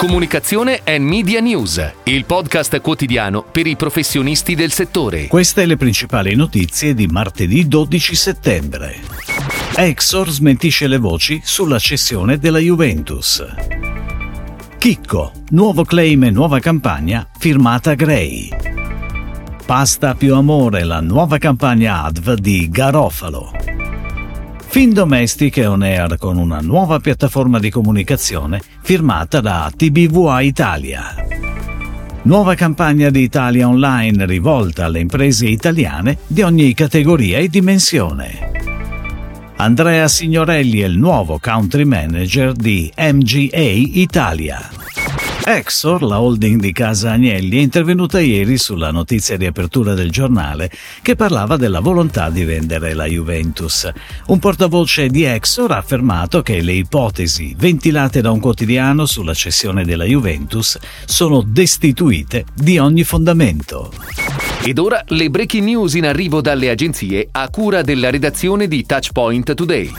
Comunicazione e Media News, il podcast quotidiano per i professionisti del settore. Queste le principali notizie di martedì 12 settembre. Exor smentisce le voci sulla cessione della Juventus. Chicco, nuovo claim e nuova campagna firmata Gray. Pasta più amore, la nuova campagna ADV di Garofalo. Fin Domestic è on air con una nuova piattaforma di comunicazione firmata da TBVA Italia. Nuova campagna di Italia Online rivolta alle imprese italiane di ogni categoria e dimensione. Andrea Signorelli è il nuovo country manager di MGA Italia. Exor, la holding di Casa Agnelli, è intervenuta ieri sulla notizia di apertura del giornale che parlava della volontà di vendere la Juventus. Un portavoce di Exor ha affermato che le ipotesi ventilate da un quotidiano sulla cessione della Juventus sono destituite di ogni fondamento. Ed ora le breaking news in arrivo dalle agenzie a cura della redazione di Touchpoint Today.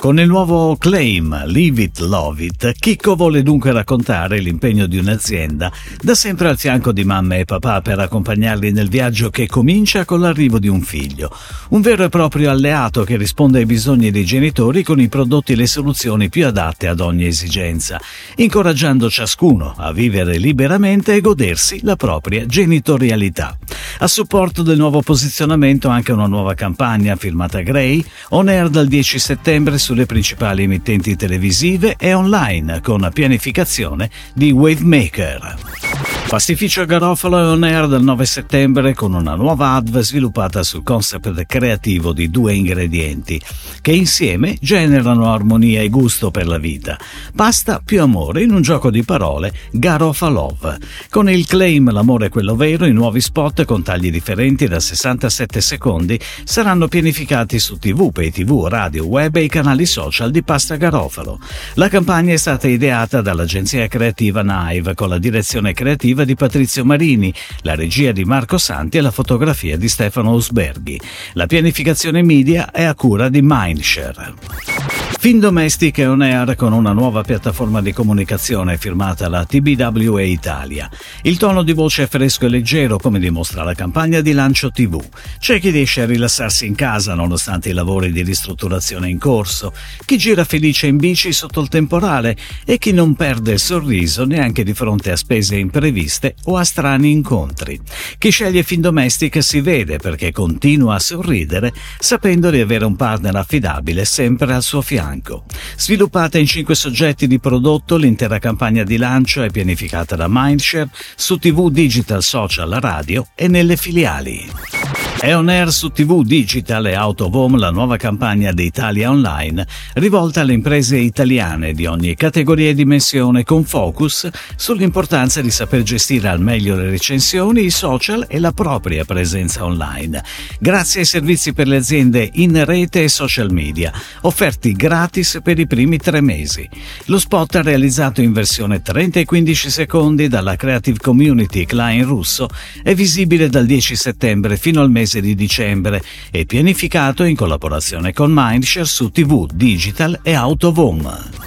Con il nuovo claim Leave It Love It, Chicco vuole dunque raccontare l'impegno di un'azienda da sempre al fianco di mamma e papà per accompagnarli nel viaggio che comincia con l'arrivo di un figlio. Un vero e proprio alleato che risponde ai bisogni dei genitori con i prodotti e le soluzioni più adatte ad ogni esigenza, incoraggiando ciascuno a vivere liberamente e godersi la propria genitorialità. A supporto del nuovo posizionamento anche una nuova campagna firmata Gray, on air dal 10 settembre sulle principali emittenti televisive e online con pianificazione di Wavemaker. Pastificio Garofalo è on air dal 9 settembre con una nuova adv sviluppata sul concept creativo di due ingredienti che insieme generano armonia e gusto per la vita. Pasta più amore in un gioco di parole Garofalov. Con il claim L'amore è quello vero, i nuovi spot con tagli differenti da 67 secondi saranno pianificati su TV, pay TV, radio, web e i canali social di Pasta Garofalo. La campagna è stata ideata dall'agenzia creativa Naive con la direzione creativa di Patrizio Marini, la regia di Marco Santi e la fotografia di Stefano Osberghi. La pianificazione media è a cura di Mindshare. Fin Domestic è on air con una nuova piattaforma di comunicazione firmata la TBWA Italia. Il tono di voce è fresco e leggero come dimostra la campagna di lancio TV. C'è chi riesce a rilassarsi in casa nonostante i lavori di ristrutturazione in corso, chi gira felice in bici sotto il temporale e chi non perde il sorriso neanche di fronte a spese impreviste o a strani incontri. Chi sceglie Fin Domestic si vede perché continua a sorridere sapendo di avere un partner affidabile sempre al suo fianco fianco. Sviluppata in cinque soggetti di prodotto, l'intera campagna di lancio è pianificata da Mindshare su TV, digital, social, radio e nelle filiali. È on air su TV Digital e Out of Home la nuova campagna di Italia Online rivolta alle imprese italiane di ogni categoria e dimensione con focus sull'importanza di saper gestire al meglio le recensioni, i social e la propria presenza online. Grazie ai servizi per le aziende in rete e social media, offerti gratis per i primi tre mesi. Lo spot realizzato in versione 30 e 15 secondi dalla Creative Community Klein Russo è visibile dal 10 settembre fino al mese mese di dicembre e pianificato in collaborazione con Mindshare su TV, Digital e Home.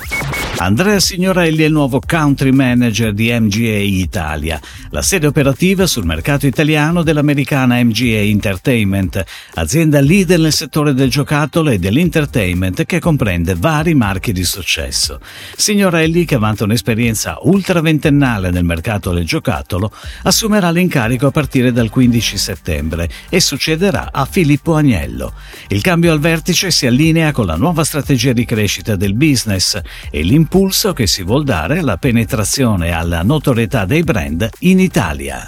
Andrea Signorelli è il nuovo country manager di MGA Italia, la sede operativa sul mercato italiano dell'americana MGA Entertainment, azienda leader nel settore del giocattolo e dell'entertainment che comprende vari marchi di successo. Signorelli, che vanta un'esperienza ultraventennale nel mercato del giocattolo, assumerà l'incarico a partire dal 15 settembre e succederà a Filippo Agnello. Il cambio al vertice si allinea con la nuova strategia di crescita del business e l'impegno l'impulso che si vuol dare alla penetrazione e alla notorietà dei brand in Italia.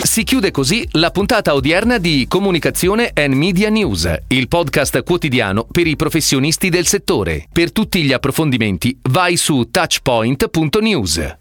Si chiude così la puntata odierna di Comunicazione and Media News, il podcast quotidiano per i professionisti del settore. Per tutti gli approfondimenti vai su touchpoint.news.